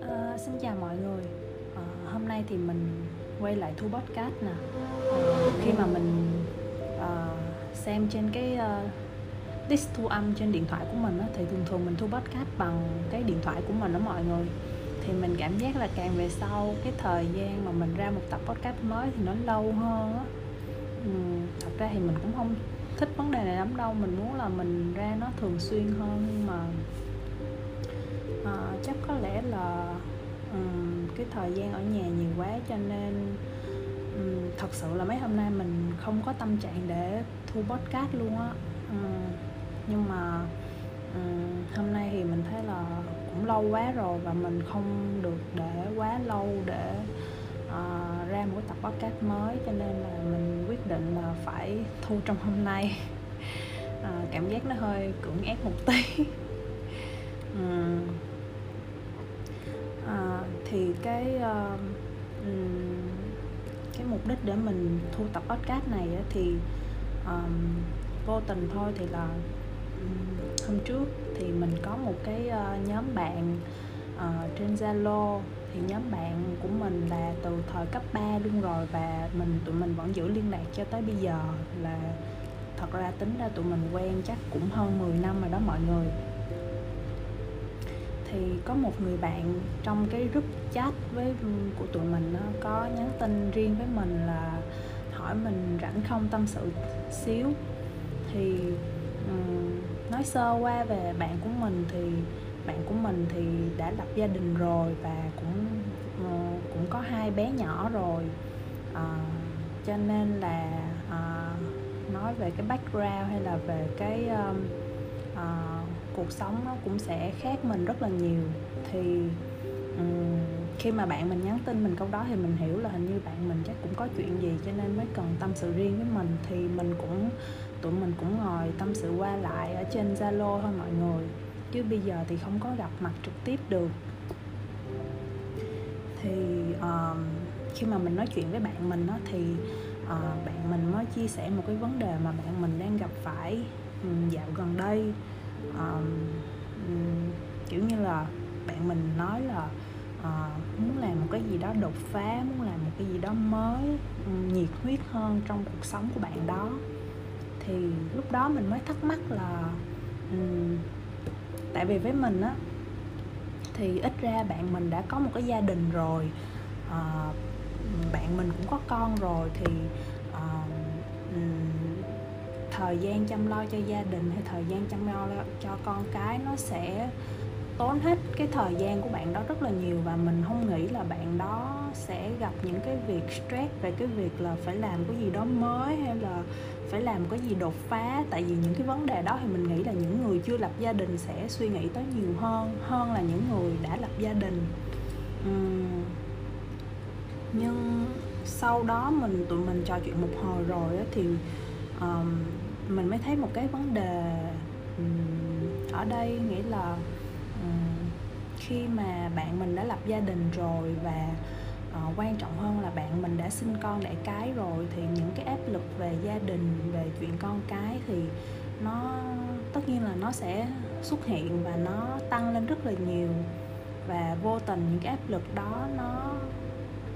À, xin chào mọi người. À, hôm nay thì mình quay lại thu podcast nè. À, khi mà mình à, xem trên cái uh, list thu âm trên điện thoại của mình á, thì thường thường mình thu podcast bằng cái điện thoại của mình đó mọi người. Thì mình cảm giác là càng về sau cái thời gian mà mình ra một tập podcast mới thì nó lâu hơn á. Ừ, thật ra thì mình cũng không thích vấn đề này lắm đâu. Mình muốn là mình ra nó thường xuyên hơn nhưng mà à, chắc có lẽ là um, cái thời gian ở nhà nhiều quá cho nên um, thật sự là mấy hôm nay mình không có tâm trạng để thu podcast luôn á. Um, nhưng mà um, hôm nay thì mình thấy là cũng lâu quá rồi và mình không được để quá lâu để uh, ra một tập podcast mới cho nên là mình quyết định là phải thu trong hôm nay. Uh, cảm giác nó hơi cưỡng ép một tí. Um, uh, thì cái uh, cái mục đích để mình thu tập podcast này thì um, vô tình thôi thì là hôm trước thì mình có một cái uh, nhóm bạn uh, trên Zalo thì nhóm bạn của mình là từ thời cấp 3 luôn rồi và mình tụi mình vẫn giữ liên lạc cho tới bây giờ. Là thật ra tính ra tụi mình quen chắc cũng hơn 10 năm rồi đó mọi người. Thì có một người bạn trong cái group chat với của tụi mình nó có nhắn tin riêng với mình là hỏi mình rảnh không tâm sự xíu. Thì um, nói sơ qua về bạn của mình thì bạn của mình thì đã lập gia đình rồi và cũng cũng có hai bé nhỏ rồi. À, cho nên là à, nói về cái background hay là về cái um, à, cuộc sống nó cũng sẽ khác mình rất là nhiều. Thì um, khi mà bạn mình nhắn tin mình câu đó thì mình hiểu là hình như bạn mình chắc cũng có chuyện gì cho nên mới cần tâm sự riêng với mình. Thì mình cũng tụi mình cũng ngồi tâm sự qua lại ở trên zalo thôi mọi người. Chứ bây giờ thì không có gặp mặt trực tiếp được thì uh, khi mà mình nói chuyện với bạn mình đó, thì uh, bạn mình mới chia sẻ một cái vấn đề mà bạn mình đang gặp phải um, dạo gần đây. Um, um, kiểu như là bạn mình nói là uh, muốn làm một cái gì đó đột phá muốn làm một cái gì đó mới um, nhiệt huyết hơn trong cuộc sống của bạn đó. Thì lúc đó mình mới thắc mắc là um, tại vì với mình á thì ít ra bạn mình đã có một cái gia đình rồi. Uh, bạn mình cũng có con rồi thì uh, thời gian chăm lo cho gia đình hay thời gian chăm lo cho con cái nó sẽ tốn hết cái thời gian của bạn đó rất là nhiều và mình không nghĩ là bạn đó sẽ gặp những cái việc stress về cái việc là phải làm cái gì đó mới hay là phải làm cái gì đột phá tại vì những cái vấn đề đó thì mình nghĩ là những người chưa lập gia đình sẽ suy nghĩ tới nhiều hơn hơn là những người đã lập gia đình uhm. nhưng sau đó mình tụi mình trò chuyện một hồi rồi thì um, mình mới thấy một cái vấn đề um, ở đây nghĩa là um, khi mà bạn mình đã lập gia đình rồi và uh, quan trọng hơn là bạn mình đã sinh con đẻ cái rồi thì những cái áp lực về gia đình về chuyện con cái thì nó tất nhiên là nó sẽ xuất hiện và nó tăng lên rất là nhiều. Và vô tình những cái áp lực đó nó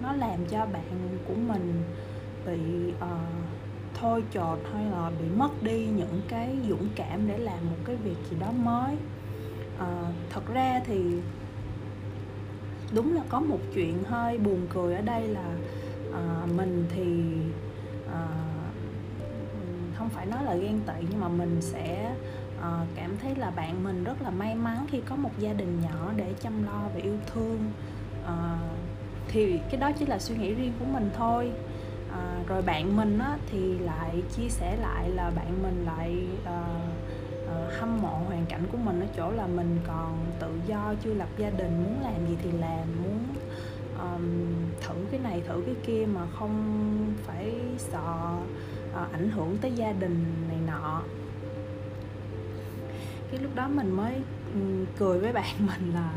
nó làm cho bạn của mình bị uh, thôi chột hay là bị mất đi những cái dũng cảm để làm một cái việc gì đó mới. Uh, thật ra thì đúng là có một chuyện hơi buồn cười ở đây là à, mình thì à, không phải nói là ghen tị nhưng mà mình sẽ à, cảm thấy là bạn mình rất là may mắn khi có một gia đình nhỏ để chăm lo và yêu thương. À, thì cái đó chỉ là suy nghĩ riêng của mình thôi. À, rồi bạn mình á, thì lại chia sẻ lại là bạn mình lại uh, uh, hâm mộ hoàn cảnh của mình ở chỗ là mình còn tự do chưa lập gia đình muốn làm gì thì làm muốn um, thử cái này thử cái kia mà không phải sợ uh, ảnh hưởng tới gia đình này nọ. Cái lúc đó mình mới um, cười với bạn mình là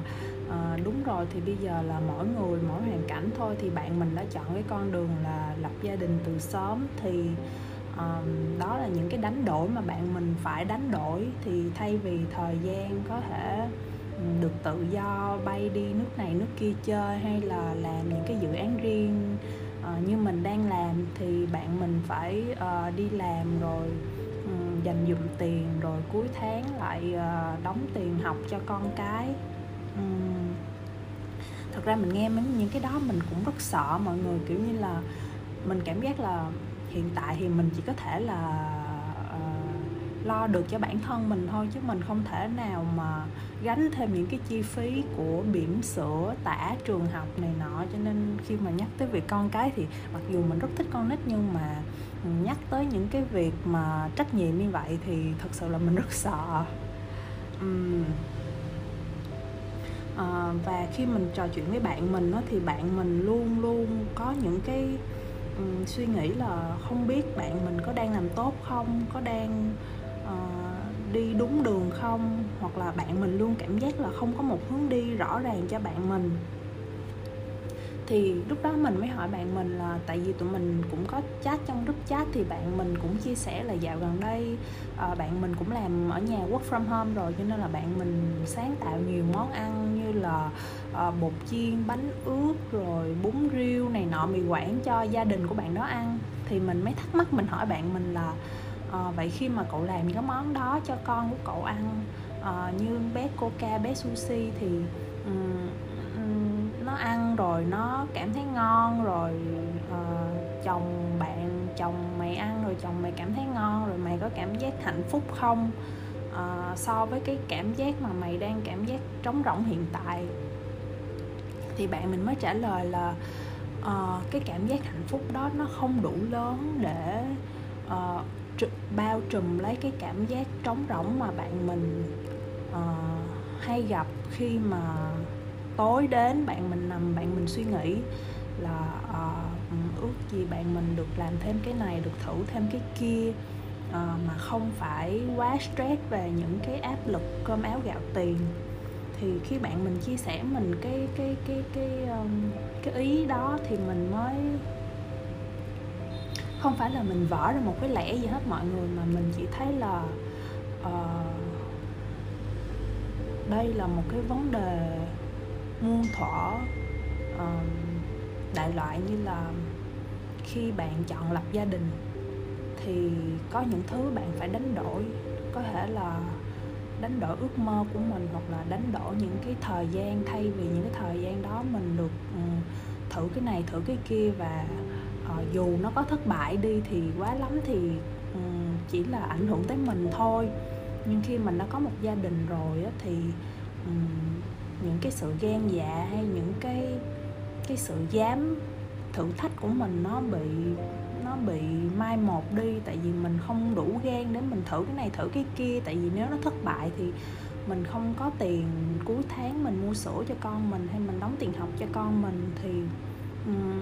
à, đúng rồi thì bây giờ là mỗi người mỗi hoàn cảnh thôi thì bạn mình đã chọn cái con đường là lập gia đình từ sớm thì um, đó là những cái đánh đổi mà bạn mình phải đánh đổi thì thay vì thời gian có thể được tự do bay đi nước này nước kia chơi hay là làm những cái dự án riêng uh, như mình đang làm thì bạn mình phải uh, đi làm rồi um, dành dụm tiền rồi cuối tháng lại uh, đóng tiền học cho con cái. Um, thật ra mình nghe những cái đó mình cũng rất sợ mọi người kiểu như là mình cảm giác là hiện tại thì mình chỉ có thể là uh, lo được cho bản thân mình thôi chứ mình không thể nào mà gánh thêm những cái chi phí của bỉm sữa tả trường học này nọ cho nên khi mà nhắc tới việc con cái thì mặc dù mình rất thích con nít nhưng mà nhắc tới những cái việc mà trách nhiệm như vậy thì thật sự là mình rất sợ uhm. à, và khi mình trò chuyện với bạn mình đó, thì bạn mình luôn luôn có những cái um, suy nghĩ là không biết bạn mình có đang làm tốt không có đang uh, đi đúng đường không hoặc là bạn mình luôn cảm giác là không có một hướng đi rõ ràng cho bạn mình thì lúc đó mình mới hỏi bạn mình là tại vì tụi mình cũng có chat trong group chat thì bạn mình cũng chia sẻ là dạo gần đây uh, bạn mình cũng làm ở nhà work from home rồi cho nên là bạn mình sáng tạo nhiều món ăn như là uh, bột chiên bánh ướt rồi bún riêu này nọ mì quảng cho gia đình của bạn đó ăn. Thì mình mới thắc mắc mình hỏi bạn mình là uh, vậy khi mà cậu làm những cái món đó cho con của cậu ăn uh, như bé coca bé sushi thì um, nó ăn rồi nó cảm thấy ngon rồi uh, chồng bạn chồng mày ăn rồi chồng mày cảm thấy ngon rồi mày có cảm giác hạnh phúc không? Uh, so với cái cảm giác mà mày đang cảm giác trống rỗng hiện tại. Thì bạn mình mới trả lời là uh, cái cảm giác hạnh phúc đó nó không đủ lớn để uh, tr- bao trùm lấy cái cảm giác trống rỗng mà bạn mình uh, hay gặp khi mà tối đến bạn mình nằm bạn mình suy nghĩ là uh, ước gì bạn mình được làm thêm cái này được thử thêm cái kia uh, mà không phải quá stress về những cái áp lực cơm áo gạo tiền. Thì khi bạn mình chia sẻ mình cái cái cái cái um, cái ý đó thì mình mới không phải là mình vỡ ra một cái lẽ gì hết mọi người mà mình chỉ thấy là uh, đây là một cái vấn đề muôn thuở um, đại loại như là khi bạn chọn lập gia đình thì có những thứ bạn phải đánh đổi. Có thể là đánh đổi ước mơ của mình hoặc là đánh đổi những cái thời gian thay vì những cái thời gian đó mình được um, thử cái này thử cái kia và uh, dù nó có thất bại đi thì quá lắm thì um, chỉ là ảnh hưởng tới mình thôi. Nhưng khi mình đã có một gia đình rồi á, thì um, những cái sự gan dạ hay những cái cái sự dám thử thách của mình nó bị nó bị mai một đi. Tại vì mình không đủ gan để mình thử cái này thử cái kia. Tại vì nếu nó thất bại thì mình không có tiền cuối tháng mình mua sữa cho con mình hay mình đóng tiền học cho con mình thì um,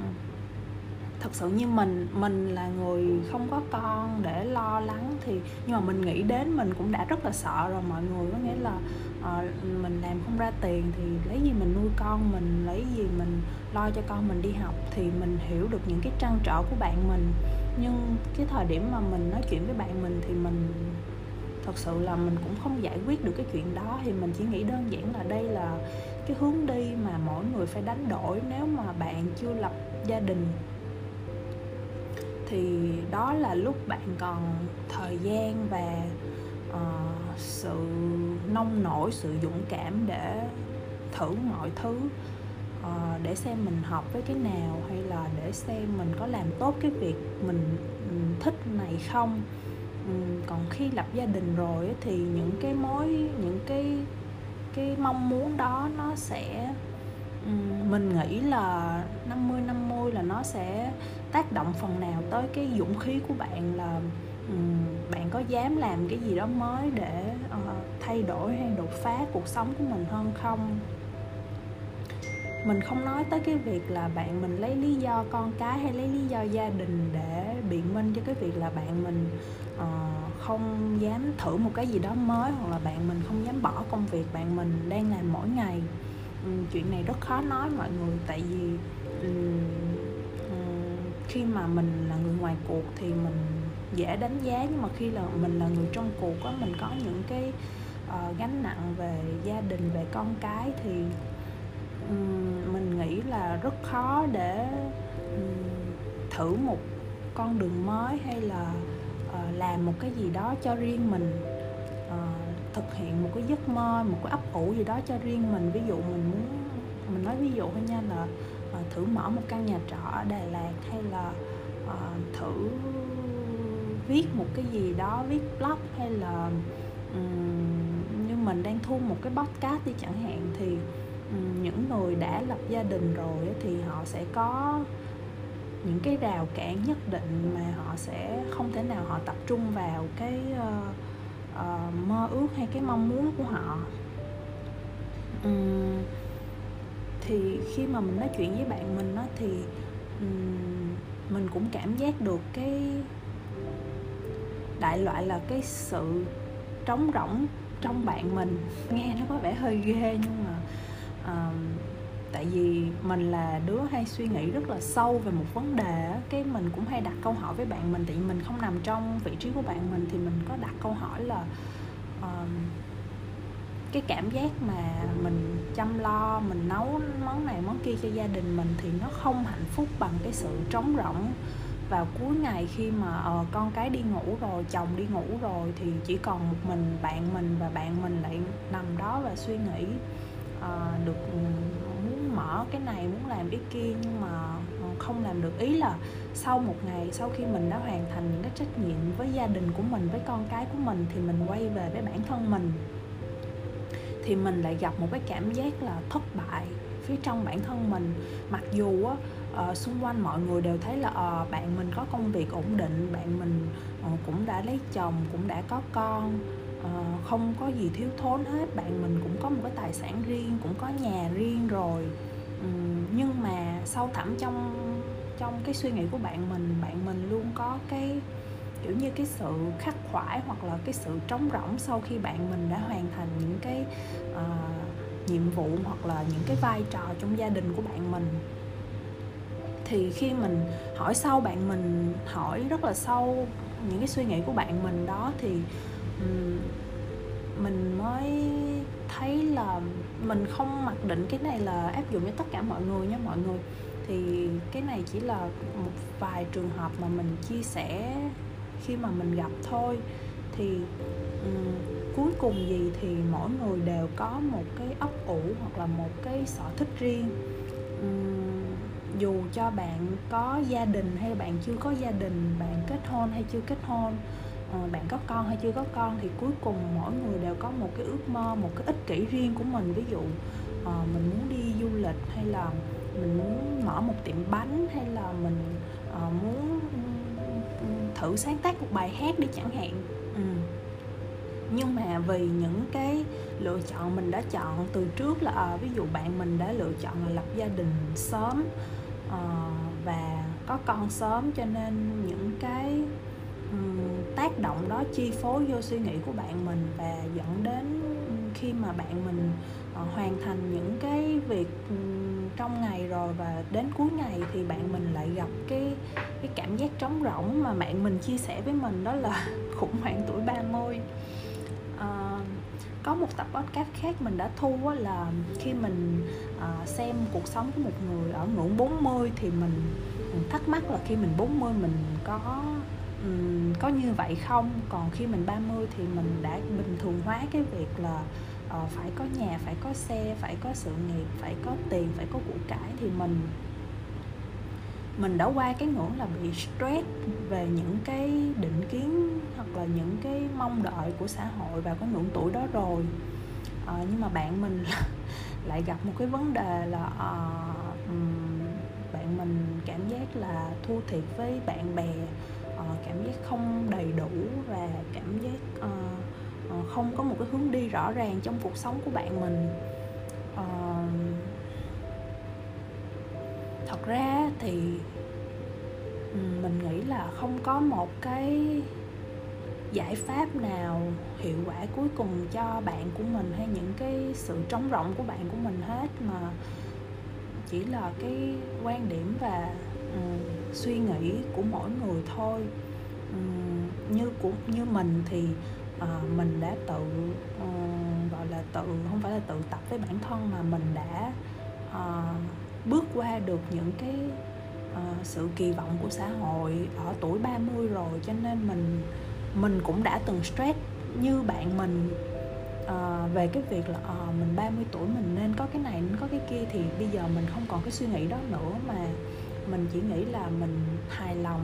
thật sự như mình mình là người không có con để lo lắng thì nhưng mà mình nghĩ đến mình cũng đã rất là sợ rồi mọi người có nghĩa là uh, mình làm không ra tiền thì lấy gì mình nuôi con mình lấy gì mình lo cho con mình đi học thì mình hiểu được những cái trăn trở của bạn mình. Nhưng cái thời điểm mà mình nói chuyện với bạn mình thì mình thật sự là mình cũng không giải quyết được cái chuyện đó thì mình chỉ nghĩ đơn giản là đây là cái hướng đi mà mỗi người phải đánh đổi nếu mà bạn chưa lập gia đình thì đó là lúc bạn còn thời gian và uh, sự nông nổi sự dũng cảm để thử mọi thứ uh, để xem mình học với cái nào hay là để xem mình có làm tốt cái việc mình, mình thích này không. Um, còn khi lập gia đình rồi thì những cái mối những cái cái mong muốn đó nó sẽ mình nghĩ là 50 50 là nó sẽ tác động phần nào tới cái dũng khí của bạn là bạn có dám làm cái gì đó mới để uh, thay đổi hay đột phá cuộc sống của mình hơn không? Mình không nói tới cái việc là bạn mình lấy lý do con cái hay lấy lý do gia đình để biện minh cho cái việc là bạn mình uh, không dám thử một cái gì đó mới hoặc là bạn mình không dám bỏ công việc bạn mình đang làm mỗi ngày um, chuyện này rất khó nói mọi người tại vì um, um, khi mà mình là người ngoài cuộc thì mình dễ đánh giá nhưng mà khi là mình là người trong cuộc á mình có những cái uh, gánh nặng về gia đình về con cái thì um, mình nghĩ là rất khó để um, thử một con đường mới hay là uh, làm một cái gì đó cho riêng mình thực hiện một cái giấc mơ một cái ấp ủ gì đó cho riêng mình. Ví dụ mình muốn mình nói ví dụ thôi nha là uh, thử mở một căn nhà trọ ở Đà Lạt hay là uh, thử viết một cái gì đó viết blog hay là um, như mình đang thu một cái podcast đi chẳng hạn thì um, những người đã lập gia đình rồi thì họ sẽ có những cái rào cản nhất định mà họ sẽ không thể nào họ tập trung vào cái uh, uh, mơ ước hay cái mong muốn của họ. Um, thì khi mà mình nói chuyện với bạn mình đó thì um, mình cũng cảm giác được cái đại loại là cái sự trống rỗng trong bạn mình. Nghe nó có vẻ hơi ghê nhưng mà uh, tại vì mình là đứa hay suy nghĩ rất là sâu về một vấn đề cái mình cũng hay đặt câu hỏi với bạn mình tại vì mình không nằm trong vị trí của bạn mình thì mình có đặt câu hỏi là uh, cái cảm giác mà mình chăm lo mình nấu món này món kia cho gia đình mình thì nó không hạnh phúc bằng cái sự trống rỗng vào cuối ngày khi mà uh, con cái đi ngủ rồi chồng đi ngủ rồi thì chỉ còn một mình bạn mình và bạn mình lại nằm đó và suy nghĩ uh, được mở cái này muốn làm cái kia nhưng mà ờ, không làm được. Ý là sau một ngày sau khi mình đã hoàn thành những cái trách nhiệm với gia đình của mình với con cái của mình thì mình quay về với bản thân mình. Thì mình lại gặp một cái cảm giác là thất bại phía trong bản thân mình. Mặc dù á uh, xung quanh mọi người đều thấy là uh, bạn mình có công việc ổn định bạn mình uh, cũng đã lấy chồng cũng đã có con uh, không có gì thiếu thốn hết bạn mình cũng có một cái tài sản riêng cũng có nhà riêng rồi. Ừ, nhưng mà sâu thẳm trong trong cái suy nghĩ của bạn mình bạn mình luôn có cái kiểu như cái sự khắc khoải hoặc là cái sự trống rỗng sau khi bạn mình đã hoàn thành những cái uh, nhiệm vụ hoặc là những cái vai trò trong gia đình của bạn mình. Thì khi mình hỏi sâu bạn mình hỏi rất là sâu những cái suy nghĩ của bạn mình đó thì um, mình mới thấy là mình không mặc định cái này là áp dụng cho tất cả mọi người nha mọi người. Thì cái này chỉ là một vài trường hợp mà mình chia sẻ khi mà mình gặp thôi. Thì um, cuối cùng gì thì mỗi người đều có một cái ấp ủ hoặc là một cái sở thích riêng. Um, dù cho bạn có gia đình hay bạn chưa có gia đình bạn kết hôn hay chưa kết hôn Ờ, bạn có con hay chưa có con thì cuối cùng mỗi người đều có một cái ước mơ một cái ích kỷ riêng của mình ví dụ ờ, mình muốn đi du lịch hay là mình muốn mở một tiệm bánh hay là mình ờ, muốn thử sáng tác một bài hát đi chẳng hạn ừ. nhưng mà vì những cái lựa chọn mình đã chọn từ trước là à, ví dụ bạn mình đã lựa chọn là lập gia đình sớm à, và có con sớm cho nên những cái tác động đó chi phối vô suy nghĩ của bạn mình và dẫn đến khi mà bạn mình ờ, hoàn thành những cái việc trong ngày rồi và đến cuối ngày thì bạn mình lại gặp cái cái cảm giác trống rỗng mà bạn mình chia sẻ với mình đó là khủng hoảng tuổi 30 à, ờ, có một tập podcast khác mình đã thu là khi mình à, xem cuộc sống của một người ở ngưỡng 40 thì mình thắc mắc là khi mình 40 mình có um, có như vậy không? Còn khi mình 30 thì mình đã bình thường hóa cái việc là uh, phải có nhà phải có xe phải có sự nghiệp phải có tiền phải có của cải thì mình mình đã qua cái ngưỡng là bị stress về những cái định kiến hoặc là những cái mong đợi của xã hội vào cái ngưỡng tuổi đó rồi. À, nhưng mà bạn mình lại gặp một cái vấn đề là uh, bạn mình cảm giác là thua thiệt với bạn bè cảm giác không đầy đủ và cảm giác uh, không có một cái hướng đi rõ ràng trong cuộc sống của bạn mình. Uh, thật ra thì mình nghĩ là không có một cái giải pháp nào hiệu quả cuối cùng cho bạn của mình hay những cái sự trống rỗng của bạn của mình hết mà chỉ là cái quan điểm và um, suy nghĩ của mỗi người thôi như của như mình thì uh, mình đã tự uh, gọi là tự không phải là tự tập với bản thân mà mình đã uh, bước qua được những cái uh, sự kỳ vọng của xã hội ở tuổi 30 rồi. Cho nên mình mình cũng đã từng stress như bạn mình uh, về cái việc là uh, mình 30 tuổi mình nên có cái này nên có cái kia thì bây giờ mình không còn cái suy nghĩ đó nữa. Mà mình chỉ nghĩ là mình hài lòng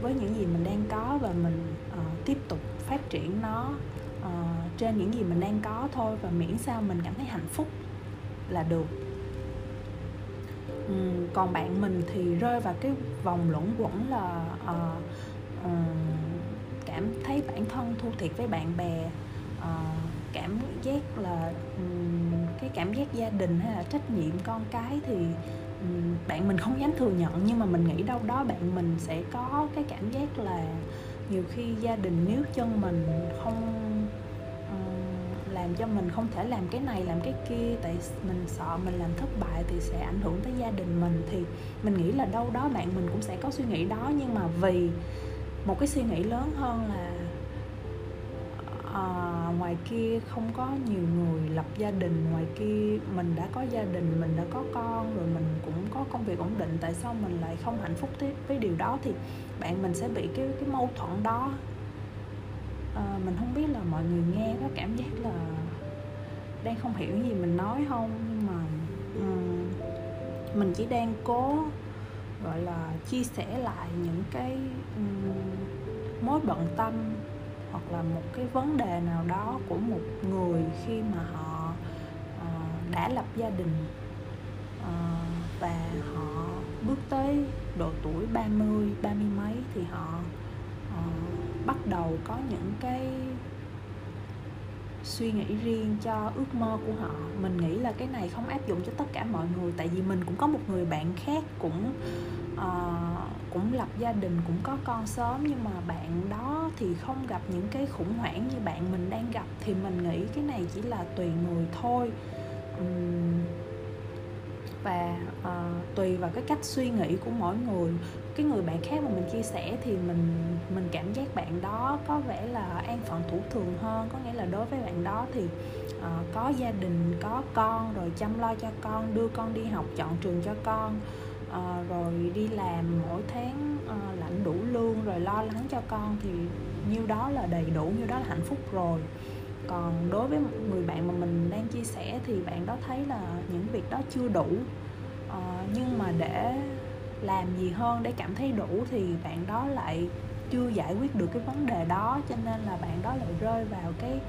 với những gì mình đang có và mình uh, tiếp tục phát triển nó uh, trên những gì mình đang có thôi và miễn sao mình cảm thấy hạnh phúc là được. Um, còn bạn mình thì rơi vào cái vòng luẩn quẩn là uh, uh, cảm thấy bản thân thua thiệt với bạn bè uh, cảm giác là um, cái cảm giác gia đình hay là trách nhiệm con cái thì bạn mình không dám thừa nhận, nhưng mà mình nghĩ đâu đó bạn mình sẽ có cái cảm giác là nhiều khi gia đình nếu chân mình không làm cho mình không thể làm cái này, làm cái kia, tại mình sợ mình làm thất bại thì sẽ ảnh hưởng tới gia đình mình. Thì mình nghĩ là đâu đó bạn mình cũng sẽ có suy nghĩ đó, nhưng mà vì một cái suy nghĩ lớn hơn là à, ngoài kia không có nhiều người lập gia đình ngoài kia mình đã có gia đình mình đã có con rồi mình cũng có công việc ổn định tại sao mình lại không hạnh phúc tiếp với điều đó thì bạn mình sẽ bị cái cái mâu thuẫn đó. À, mình không biết là mọi người nghe có cảm giác là đang không hiểu gì mình nói không nhưng mà um, mình chỉ đang cố gọi là chia sẻ lại những cái um, mối bận tâm hoặc là một cái vấn đề nào đó của một người khi mà họ uh, đã lập gia đình uh, và họ bước tới độ tuổi 30, 30 mấy thì họ uh, bắt đầu có những cái suy nghĩ riêng cho ước mơ của họ. Mình nghĩ là cái này không áp dụng cho tất cả mọi người tại vì mình cũng có một người bạn khác cũng uh, cũng lập gia đình cũng có con sớm nhưng mà bạn đó thì không gặp những cái khủng hoảng như bạn mình đang gặp. Thì mình nghĩ cái này chỉ là tùy người thôi. Và uh, tùy vào cái cách suy nghĩ của mỗi người. Cái người bạn khác mà mình chia sẻ thì mình mình cảm giác bạn đó có vẻ là an phận thủ thường hơn. Có nghĩa là đối với bạn đó thì uh, có gia đình có con rồi chăm lo cho con đưa con đi học chọn trường cho con à, rồi đi làm mỗi tháng à, lãnh đủ lương rồi lo lắng cho con thì nhiêu đó là đầy đủ nhiêu đó là hạnh phúc rồi. Còn đối với người bạn mà mình đang chia sẻ thì bạn đó thấy là những việc đó chưa đủ. À, nhưng mà để làm gì hơn để cảm thấy đủ thì bạn đó lại chưa giải quyết được cái vấn đề đó cho nên là bạn đó lại rơi vào cái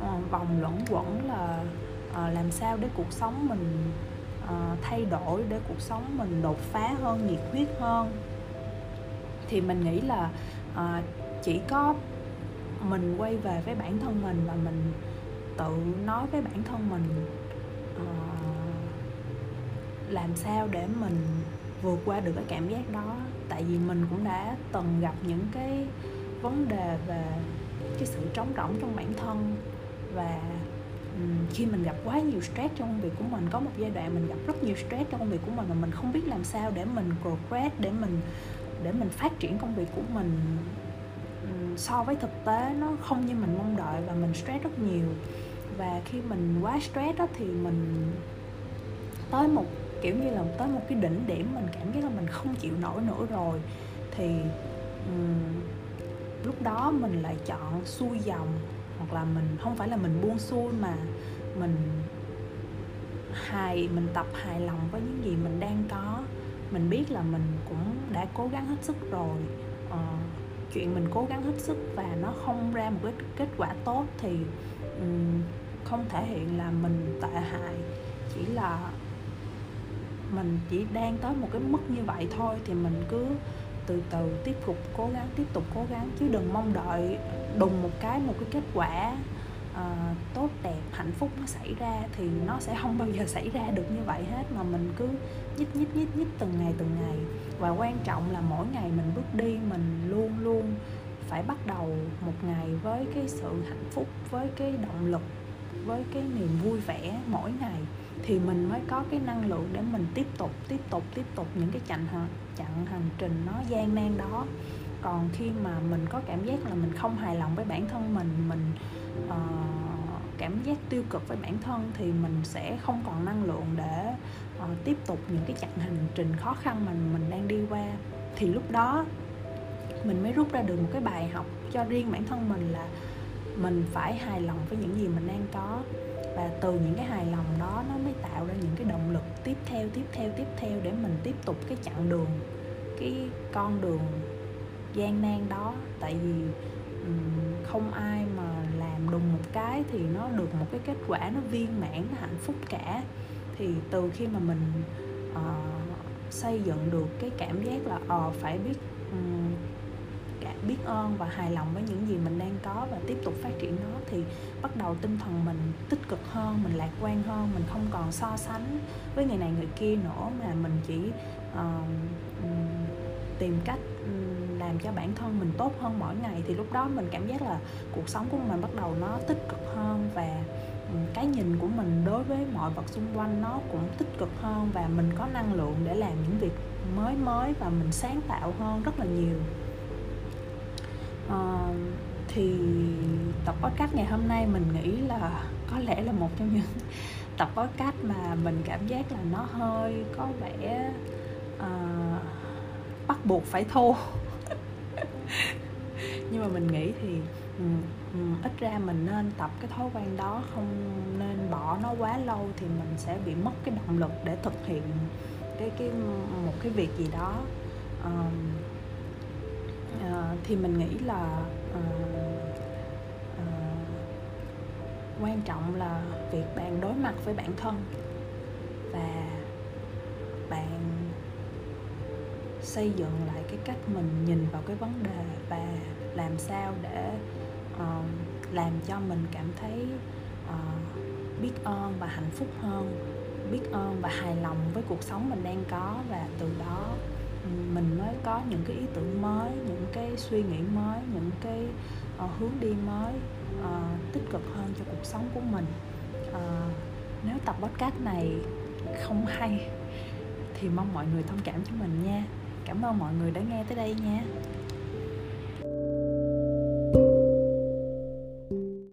uh, vòng luẩn quẩn là uh, làm sao để cuộc sống mình uh, thay đổi để cuộc sống mình đột phá hơn nhiệt huyết hơn. Thì mình nghĩ là uh, chỉ có mình quay về với bản thân mình và mình tự nói với bản thân mình uh, làm sao để mình vượt qua được cái cảm giác đó. Tại vì mình cũng đã từng gặp những cái vấn đề về cái sự trống rỗng trong bản thân và khi mình gặp quá nhiều stress trong công việc của mình có một giai đoạn mình gặp rất nhiều stress trong công việc của mình mà mình không biết làm sao để mình progress để mình để mình phát triển công việc của mình so với thực tế. Nó không như mình mong đợi và mình stress rất nhiều. Và khi mình quá stress đó thì mình tới một kiểu như là tới một cái đỉnh điểm mình cảm giác là mình không chịu nổi nữa rồi. Thì um, lúc đó mình lại chọn xuôi dòng hoặc là mình không phải là mình buông xuôi mà mình hài mình tập hài lòng với những gì mình đang có. Mình biết là mình cũng đã cố gắng hết sức rồi. Uh, chuyện mình cố gắng hết sức và nó không ra một cái kết quả tốt thì um, không thể hiện là mình tệ hại. Chỉ là mình chỉ đang tới một cái mức như vậy thôi thì mình cứ từ từ tiếp tục cố gắng tiếp tục cố gắng chứ đừng mong đợi đùng một cái một cái kết quả uh, tốt đẹp hạnh phúc nó xảy ra thì nó sẽ không bao giờ xảy ra được như vậy hết mà mình cứ nhích nhích nhích nhích từng ngày từng ngày. Và quan trọng là mỗi ngày mình bước đi mình luôn luôn phải bắt đầu một ngày với cái sự hạnh phúc với cái động lực với cái niềm vui vẻ mỗi ngày thì mình mới có cái năng lượng để mình tiếp tục tiếp tục tiếp tục những cái chặng chặng hành trình nó gian nan đó. Còn khi mà mình có cảm giác là mình không hài lòng với bản thân mình mình uh, cảm giác tiêu cực với bản thân thì mình sẽ không còn năng lượng để uh, tiếp tục những cái chặng hành trình khó khăn mà mình đang đi qua. Thì lúc đó mình mới rút ra được một cái bài học cho riêng bản thân mình là mình phải hài lòng với những gì mình đang có và từ những cái hài lòng đó nó mới tạo ra những cái động lực tiếp theo tiếp theo tiếp theo để mình tiếp tục cái chặng đường cái con đường gian nan đó. Tại vì không ai mà làm đùng một cái thì nó được một cái kết quả nó viên mãn nó hạnh phúc cả. Thì từ khi mà mình uh, xây dựng được cái cảm giác là ờ uh, phải biết um, biết ơn và hài lòng với những gì mình đang có và tiếp tục phát triển nó thì bắt đầu tinh thần mình tích cực hơn mình lạc quan hơn mình không còn so sánh với người này người kia nữa mà mình chỉ uh, tìm cách làm cho bản thân mình tốt hơn mỗi ngày. Thì lúc đó mình cảm giác là cuộc sống của mình bắt đầu nó tích cực hơn và cái nhìn của mình đối với mọi vật xung quanh nó cũng tích cực hơn và mình có năng lượng để làm những việc mới mới và mình sáng tạo hơn rất là nhiều. Ờ, thì tập podcast ngày hôm nay mình nghĩ là có lẽ là một trong những tập podcast mà mình cảm giác là nó hơi có vẻ uh, bắt buộc phải thô. Nhưng mà mình nghĩ thì um, um, ít ra mình nên tập cái thói quen đó không nên bỏ nó quá lâu thì mình sẽ bị mất cái động lực để thực hiện cái cái một cái việc gì đó. Um, uh, thì mình nghĩ là uh, uh, quan trọng là việc bạn đối mặt với bản thân và bạn xây dựng lại cái cách mình nhìn vào cái vấn đề và làm sao để uh, làm cho mình cảm thấy uh, biết ơn và hạnh phúc hơn biết ơn và hài lòng với cuộc sống mình đang có và từ đó mình mới có những cái ý tưởng mới những cái suy nghĩ mới những cái uh, hướng đi mới uh, tích cực hơn cho cuộc sống của mình. Uh, nếu tập podcast này không hay thì mong mọi người thông cảm cho mình nha. Cảm ơn mọi người đã nghe tới đây nha.